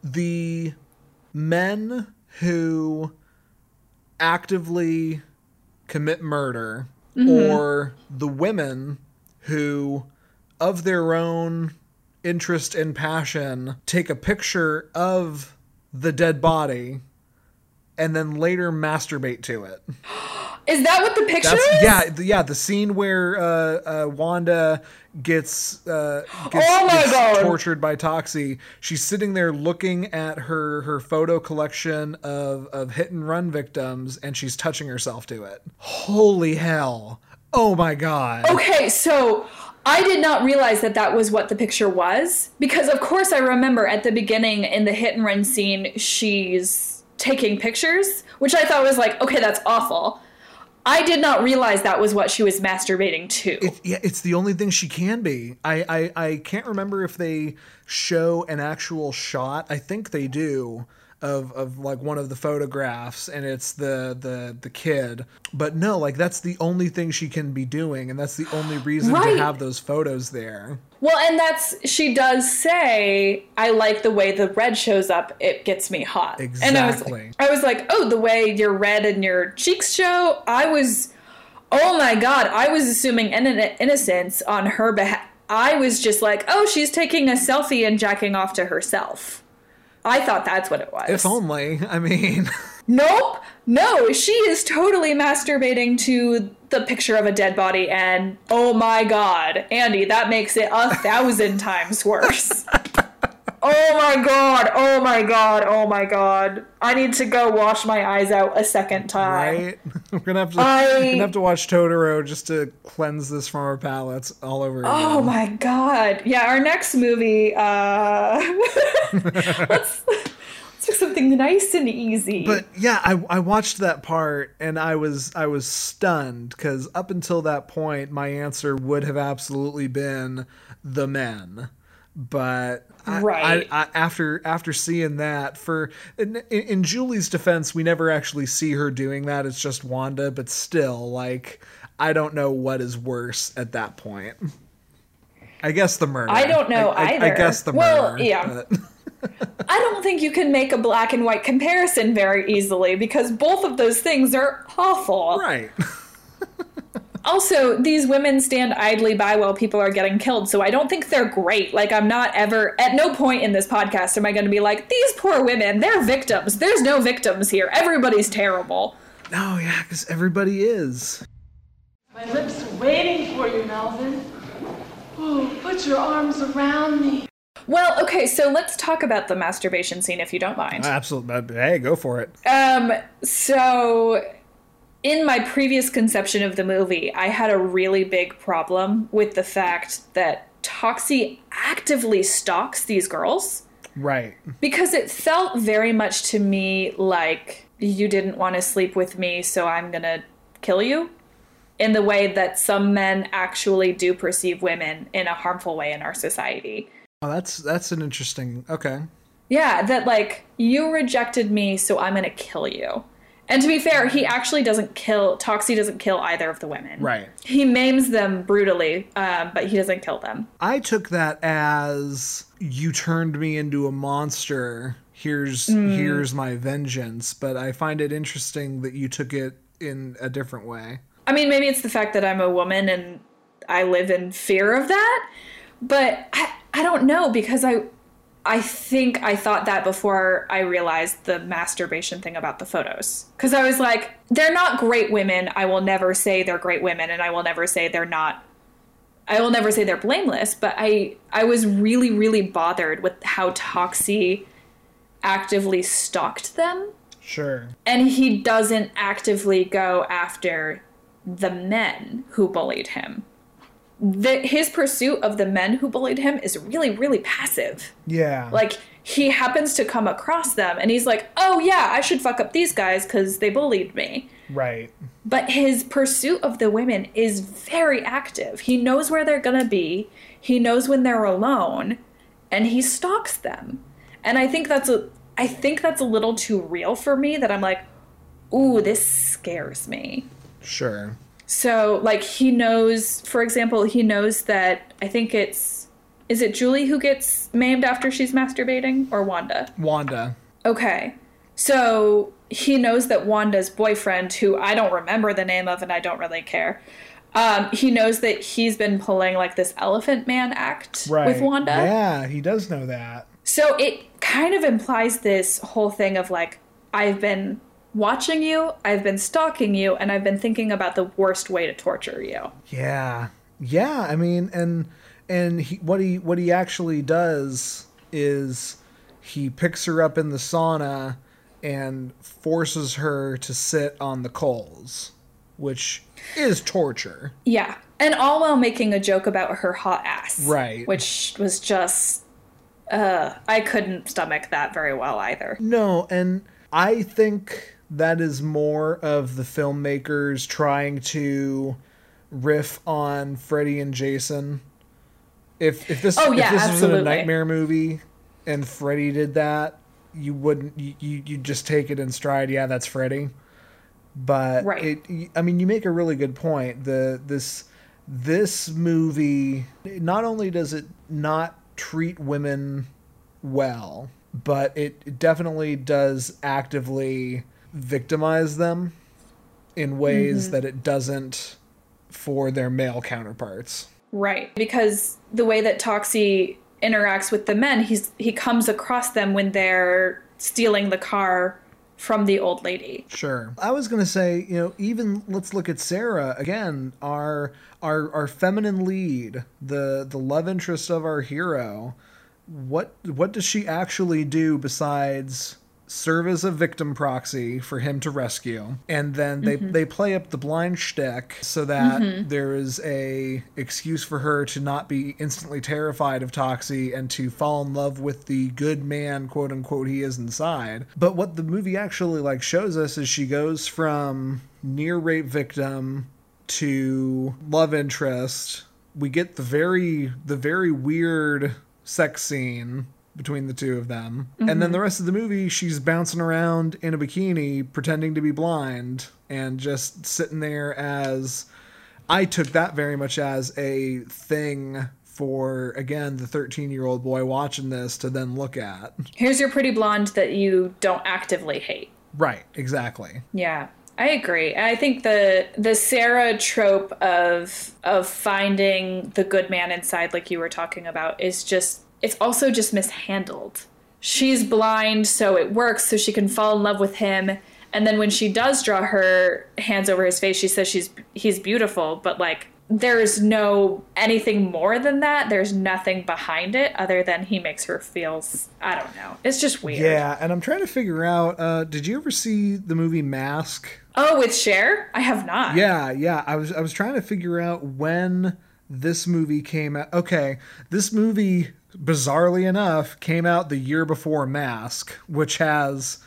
the men who actively commit murder, Mm-hmm. or the women who, of their own interest and passion, take a picture of the dead body and then later masturbate to it. Is that what the picture That's is? yeah, yeah. The scene where uh, uh, Wanda gets uh, gets, Oh gets tortured by Toxie. She's sitting there looking at her her photo collection of of hit and run victims, and she's touching herself to it. Holy hell! Oh my god! Okay, so I did not realize that that was what the picture was because, of course, I remember at the beginning in the hit and run scene, she's taking pictures, which I thought was like, okay, that's awful. I did not realize that was what she was masturbating to. It, yeah, it's the only thing she can be. I, I I can't remember if they show an actual shot. I think they do of of like one of the photographs, and it's the the the kid. But no, like that's the only thing she can be doing, and that's the only reason Right. to have those photos there. well, and that's, she does say, I like the way the red shows up, it gets me hot. And I was, Exactly. like, I was like, oh, the way your red and your cheeks show, I was, oh my god, I was assuming in- innocence on her behalf. I was just like, oh, she's taking a selfie and jacking off to herself. I thought that's what it was. If only. I mean, Nope. No, she is totally masturbating to the picture of a dead body, and oh my god, Andy, that makes it a thousand times worse. Oh my god, oh my god, oh my god. I need to go wash my eyes out a second time. right? We're gonna have to I- gonna have to watch Totoro just to cleanse this from our palates all over again. Oh my god. Yeah, our next movie, uh let's, let's pick something nice and easy. But yeah, I, I watched that part and I was I was stunned because up until that point, my answer would have absolutely been the men. But I, Right. I, I, after after seeing that, for in, in, Julie's defense, we never actually see her doing that. It's just Wanda, but still, like I don't know what is worse at that point. I guess the murder. I don't know I, I- I guess the Well, murder. yeah. but- I don't think you can make a black and white comparison very easily because both of those things are awful. Right. Also, these women stand idly by while people are getting killed, so I don't think they're great. Like, I'm not ever, at no point in this podcast am I going to be like, these poor women, they're victims. There's no victims here. Everybody's terrible. Oh yeah, because everybody is. My lips are waiting for you, Melvin. Oh, put your arms around me. Well, okay, so let's talk about the masturbation scene if you don't mind. Absolutely. Hey, go for it. Um, so in my previous conception of the movie, I had a really big problem with the fact that Toxie actively stalks these girls Right. because it felt very much to me like you didn't want to sleep with me, so I'm going to kill you. In the way that some men actually do perceive women in a harmful way in our society. Oh, that's that's an interesting. Okay. Yeah, that like you rejected me, so I'm gonna kill you. And to be fair, he actually doesn't kill. Toxie doesn't kill either of the women. Right. He maims them brutally, um, but he doesn't kill them. I took that as you turned me into a monster. Here's here's my vengeance. But I find it interesting that you took it in a different way. I mean, maybe it's the fact that I'm a woman and I live in fear of that, but I, I don't know because I I think I thought that before I realized the masturbation thing about the photos. Cuz I was like, they're not great women. I will never say they're great women and I will never say they're not I will never say they're blameless, but I I was really really bothered with how Toxie actively stalked them Sure. and he doesn't actively go after the men who bullied him. The, his pursuit of the men who bullied him is really, really passive. Yeah. Like, he happens to come across them and he's like, oh, yeah, I should fuck up these guys because they bullied me. right. But his pursuit of the women is very active. He knows where they're going to be, he knows when they're alone, and he stalks them. And I think that's a I think that's a little too real for me that I'm like, "Ooh, this scares me." Sure. So, like he knows, for example, he knows that I think it's is it Julie who gets maimed after she's masturbating or Wanda? Wanda. Okay. So he knows that Wanda's boyfriend, who I don't remember the name of and I don't really care, um, he knows that he's been pulling like this elephant man act Right. with Wanda. Yeah, he does know that. So it kind of implies this whole thing of like, I've been watching you, I've been stalking you, and I've been thinking about the worst way to torture you. Yeah. Yeah, I mean and and he, what he what he actually does is he picks her up in the sauna and forces her to sit on the coals, which is torture. Yeah. And all while making a joke about her hot ass. Right. Which was just uh I couldn't stomach that very well either. No, and I think that is more of the filmmakers trying to riff on Freddy and Jason. If if this Oh, if yeah, this was a nightmare movie and Freddy did that, you wouldn't you you you'd just take it in stride. Yeah, that's Freddy. But Right. it I mean you make a really good point. The this this movie not only does it not treat women well, but it definitely does actively victimize them in ways Mm-hmm. that it doesn't for their male counterparts. Right. Because the way that Toxie interacts with the men, he's he comes across them when they're stealing the car from the old lady. Sure. I was gonna say, you know, even let's look at Sarah again, our our our feminine lead, the the love interest of our hero. What what does she actually do besides serve as a victim proxy for him to rescue? And then they mm-hmm. they play up the blind shtick so that mm-hmm. there is a excuse for her to not be instantly terrified of Toxie and to fall in love with the good man, quote unquote, he is inside. But what the movie actually like shows us is she goes from near rape victim to love interest. We get the very the very weird sex scene between the two of them. And then mm-hmm. the rest of the movie she's bouncing around in a bikini pretending to be blind and just sitting there as I took that very much as a thing for again the 13 year old boy watching this to then look at. Here's your pretty blonde that you don't actively hate. Right, exactly. Yeah. I agree. I think the the Sarah trope of of finding the good man inside like you were talking about is just it's also just mishandled. She's blind so it works so she can fall in love with him and then when she does draw her hands over his face she says she's he's beautiful but like there is no anything more than that. There's nothing behind it other than he makes her feel I don't know. It's just weird. Yeah, and I'm trying to figure out uh did you ever see the movie Mask? Oh, with Cher? I have not. Yeah, yeah. I was I was trying to figure out when this movie came out. Okay, this movie bizarrely enough came out the year before Mask, which has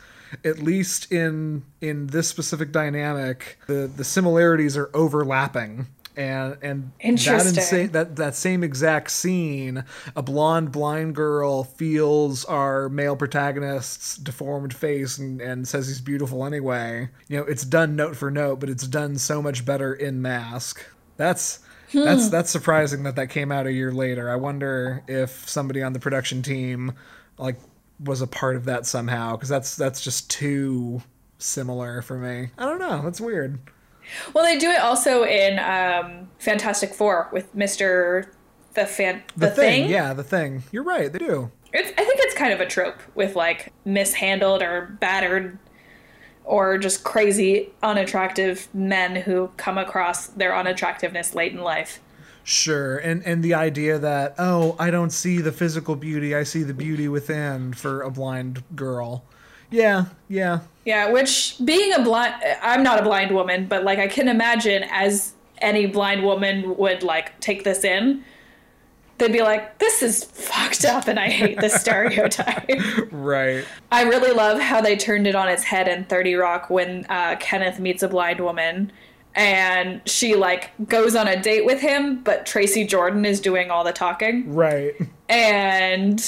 at least in in this specific dynamic, the the similarities are overlapping. And and that Interesting. insa- that that same exact scene, a blonde blind girl feels our male protagonist's deformed face and, and says he's beautiful anyway. You know, it's done note for note, but it's done so much better in Mask. That's that's that's surprising that that came out a year later. I wonder if somebody on the production team like was a part of that somehow because that's that's just too similar for me. I don't know. That's weird. Well, they do it also in um, Fantastic Four with Mister the fan the, The, thing, yeah, the thing. You're right. They do. It's, I think it's kind of a trope with like mishandled or battered or just crazy unattractive men who come across their unattractiveness late in life. Sure, and and the idea that oh, I don't see the physical beauty, I see the beauty within for a blind girl. Yeah, yeah, Yeah, which being a blind, I'm not a blind woman, but like I can imagine as any blind woman would like take this in, they'd be like, "This is fucked up," and I hate this stereotype. right. I really love how they turned it on its head in 30 Rock when uh, Kenneth meets a blind woman and she like goes on a date with him, but Tracy Jordan is doing all the talking. Right. And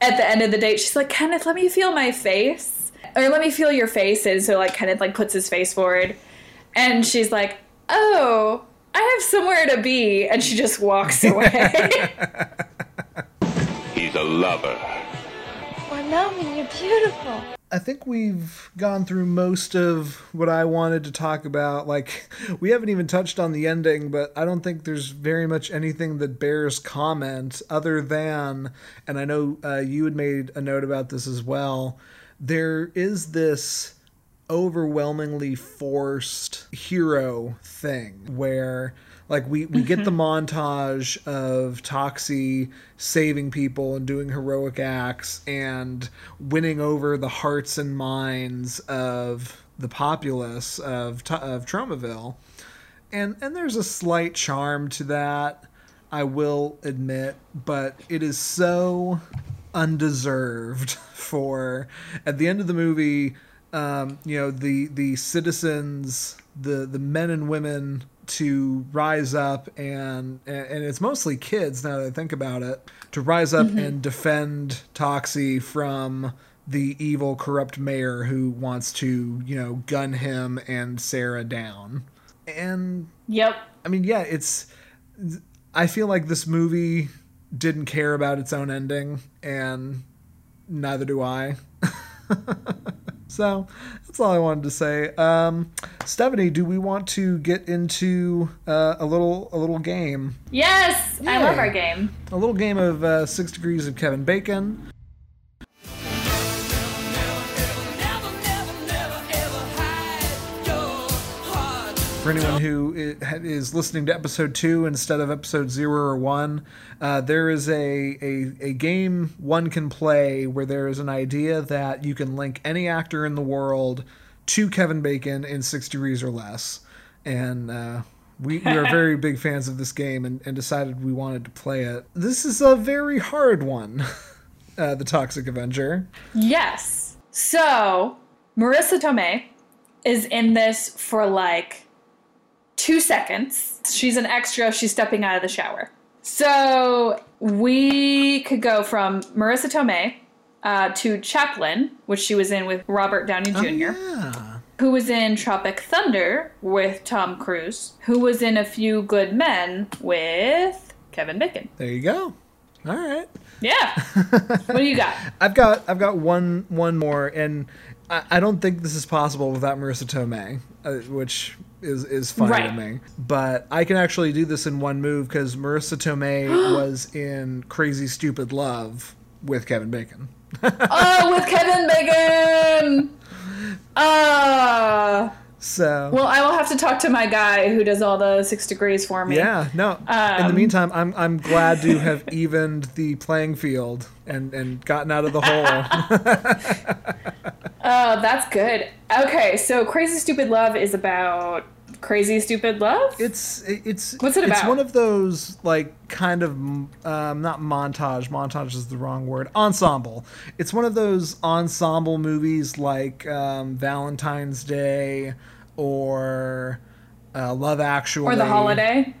at the end of the date, she's like, Kenneth, let me feel my face. Or let me feel your face. And so like Kenneth like puts his face forward. And she's like, Oh, I have somewhere to be. And she just walks away. He's a lover. Why, Melvin, you're beautiful. I think we've gone through most of what I wanted to talk about. Like, we haven't even touched on the ending, but I don't think there's very much anything that bears comment other than, and I know uh, you had made a note about this as well, there is this overwhelmingly forced hero thing where like we, we get the mm-hmm. montage of Toxie saving people and doing heroic acts and winning over the hearts and minds of the populace of of Tromaville. And and there's a slight charm to that, I will admit, but it is so undeserved for at the end of the movie um, you know the the citizens the the men and women to rise up and and it's mostly kids now that I think about it to rise up and defend Toxie from the evil corrupt mayor who wants to you know gun him and Sarah down and yep. I mean, yeah, it's. I feel like this movie didn't care about its own ending, and neither do I. so that's all I wanted to say. Um, Stephanie, do we want to get into uh, a little a little game? Yes, I love our game. A little game of uh, Six Degrees of Kevin Bacon. For anyone who is listening to episode two instead of episode zero or one, uh, there is a, a, a game one can play where there is an idea that you can link any actor in the world to Kevin Bacon in six degrees or less. And uh, we, we are very big fans of this game and, and decided we wanted to play it. This is a very hard one, uh, The Toxic Avenger. Yes. So, Marisa Tomei is in this for like two seconds. She's an extra. She's stepping out of the shower. So, we could go from Marisa Tomei uh, to Chaplin, which she was in with Robert Downey Jr., Yeah. who was in Tropic Thunder with Tom Cruise, who was in A Few Good Men with Kevin Bacon. There you go. All right. Yeah. what do you got? I've got I've got one one more, and I, I don't think this is possible without Marisa Tomei, uh, which is is funny to me. But I can actually do this in one move because Marisa Tomei was in Crazy Stupid Love with Kevin Bacon. Oh, with Kevin Bacon. Uh, So well, I will have to talk to my guy who does all the six degrees for me. yeah, no. in the Um, meantime, I'm I'm glad to have evened the playing field and and gotten out of the hole. Oh, that's good. Okay, so Crazy Stupid Love is about crazy stupid love. It's it's What's it about It's one of those like kind of um, not montage. Montage is the wrong word. Ensemble. It's one of those ensemble movies like um, Valentine's Day or uh, Love Actually or the holiday.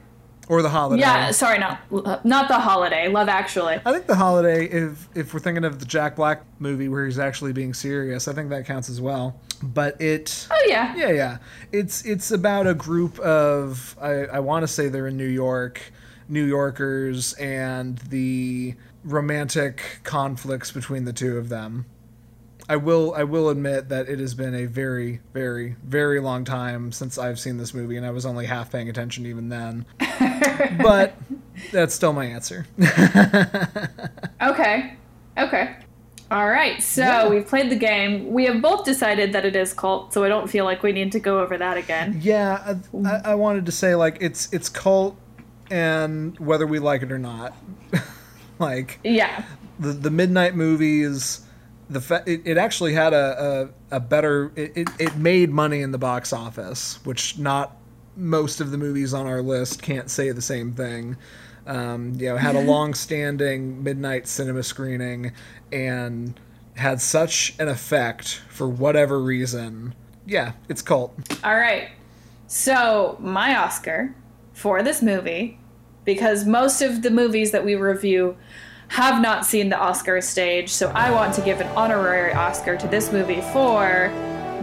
Or the holiday. Yeah, sorry, not not the holiday. Love Actually. I think the holiday, if if we're thinking of the Jack Black movie where he's actually being serious, I think that counts as well. But it, Oh yeah. yeah, yeah, it's it's about a group of I, I want to say they're in New York, New Yorkers, and the romantic conflicts between the two of them. I will I will admit that it has been a very very very long time since I've seen this movie, and I was only half paying attention even then. but that's still my answer. Okay. Okay. All right. So Yeah. we've played the game. We have both decided that it is cult, so I don't feel like we need to go over that again. Yeah, I, I- I wanted to say like it's it's cult, and whether we like it or not, like Yeah. the the midnight movies, the fa- it, it actually had a a, a better it, it, made money in the box office, which not most of the movies on our list can't say the same thing. Um, you know, had a long-standing midnight cinema screening and had such an effect for whatever reason. Yeah, it's cult. All right. So, my Oscar for this movie, because most of the movies that we review have not seen the Oscar stage, so I want to give an honorary Oscar to this movie for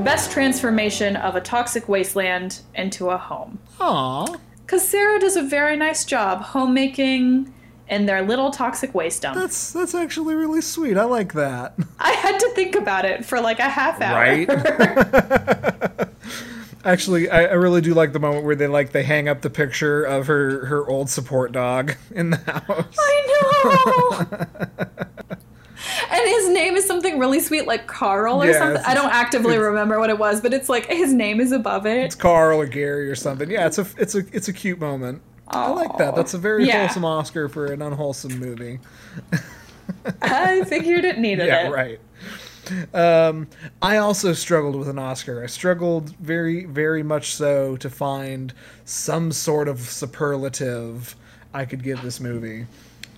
Best Transformation of a Toxic Wasteland into a Home. Aww. Because Sarah does a very nice job homemaking in their little toxic waste dump. That's that's actually really sweet. I like that. I had to think about it for like a half hour. Right? Actually, I, I really do like the moment where they like they hang up the picture of her her old support dog in the house. I know. and his name is something really sweet, like Carl or Yeah, something. I don't actively remember what it was, but it's like his name is above it. It's Carl or Gary or something. Yeah, it's a it's a it's a cute moment. I like that. That's a very Yeah. wholesome Oscar for an unwholesome movie. I figured it needed Yeah, it. Yeah, right. Um, I also struggled with an Oscar. I struggled very, very much so to find some sort of superlative I could give this movie.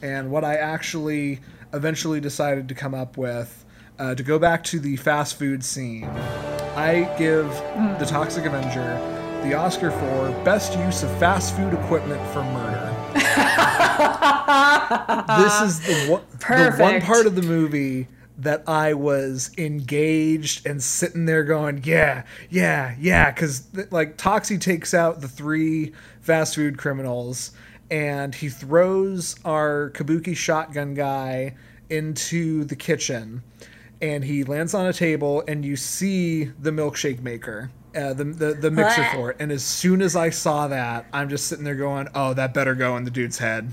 And what I actually eventually decided to come up with, uh, to go back to the fast food scene, I give The Toxic Avenger the Oscar for Best Use of Fast Food Equipment for Murder. this is the one, the one part of the movie that I was engaged and sitting there going, yeah, yeah, yeah, because like Toxie takes out the three fast food criminals and he throws our Kabuki shotgun guy into the kitchen and he lands on a table and you see the milkshake maker. Uh, the, the the mixer What? for it, and as soon as I saw that, I'm just sitting there going, "Oh, that better go in the dude's head."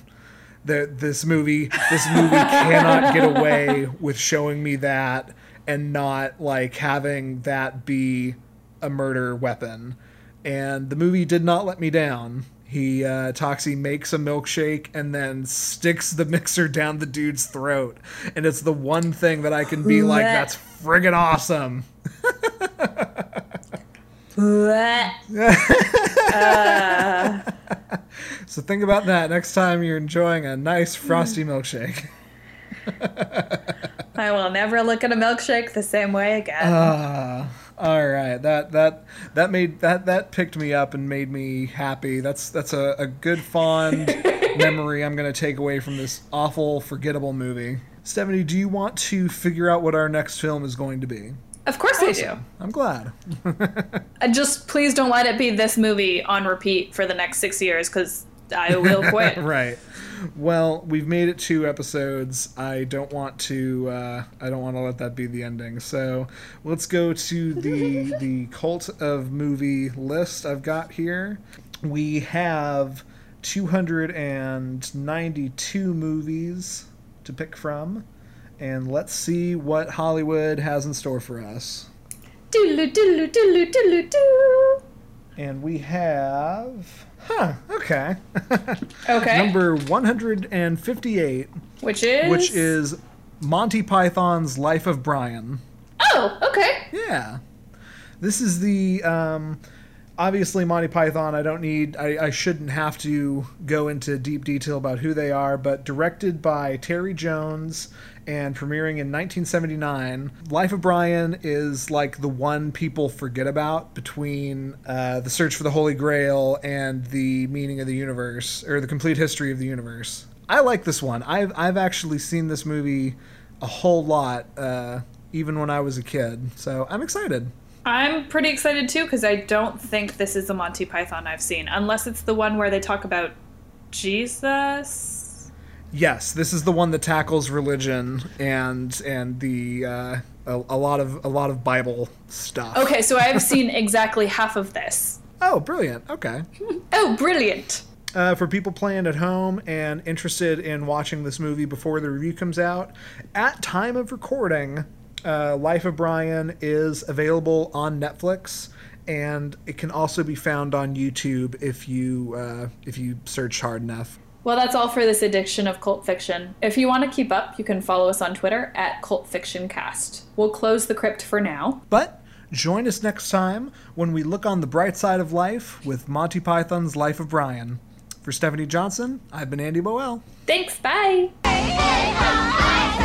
The, this movie this movie cannot get away with showing me that and not like having that be a murder weapon. And the movie did not let me down. He uh, Toxie makes a milkshake and then sticks the mixer down the dude's throat. And it's the one thing that i can be like that's friggin' awesome Blech. so think about that next time you're enjoying a nice frosty milkshake I will never look at a milkshake the same way again. Uh, all right, that that that made that that picked me up and made me happy. That's that's a, a good fond memory I'm gonna take away from this awful, forgettable movie. Stephanie, do you want to figure out what our next film is going to be? Of course I do. I'm glad. Uh, just please don't let it be this movie on repeat for the next six years because I will quit. right. Well, we've made it two episodes. I don't want to. Uh, I don't want to let that be the ending. So let's go to the the cult of movie list I've got here. We have 292 movies to pick from, and let's see what Hollywood has in store for us. Doodaloo, doodaloo, doodaloo, doodaloo, doo. And we have. Huh, okay. Okay. Number 158, Which is which is Monty Python's Life of Brian. Oh, okay. Yeah. This is the. Um, obviously, Monty Python, I don't need. I, I shouldn't have to go into deep detail about who they are, but directed by Terry Jones and premiering in 1979. Life of Brian is like the one people forget about between uh, The Search for the Holy Grail and The Meaning of the Universe, or The Complete History of the Universe. I like this one. I've, I've actually seen this movie a whole lot, uh, even when I was a kid, so I'm excited. I'm pretty excited too because I don't think this is the Monty Python I've seen, unless it's the one where they talk about Jesus. Yes, this is the one that tackles religion and and the uh, a, a lot of a lot of Bible stuff. Okay, so I've seen exactly half of this. Oh, brilliant. Okay. Oh, brilliant. Uh, for people playing at home and interested in watching this movie before the review comes out, at time of recording, uh, Life of Brian is available on Netflix, and it can also be found on YouTube if you uh, if you search hard enough. Well, that's all for this edition of Cult Fiction. If you want to keep up, you can follow us on Twitter at Cult Fiction Cast. We'll close the crypt for now. But join us next time when we look on the bright side of life with Monty Python's Life of Brian. For Stephanie Johnson, I've been Andy Boel. Thanks, bye. Hey, hey, hey,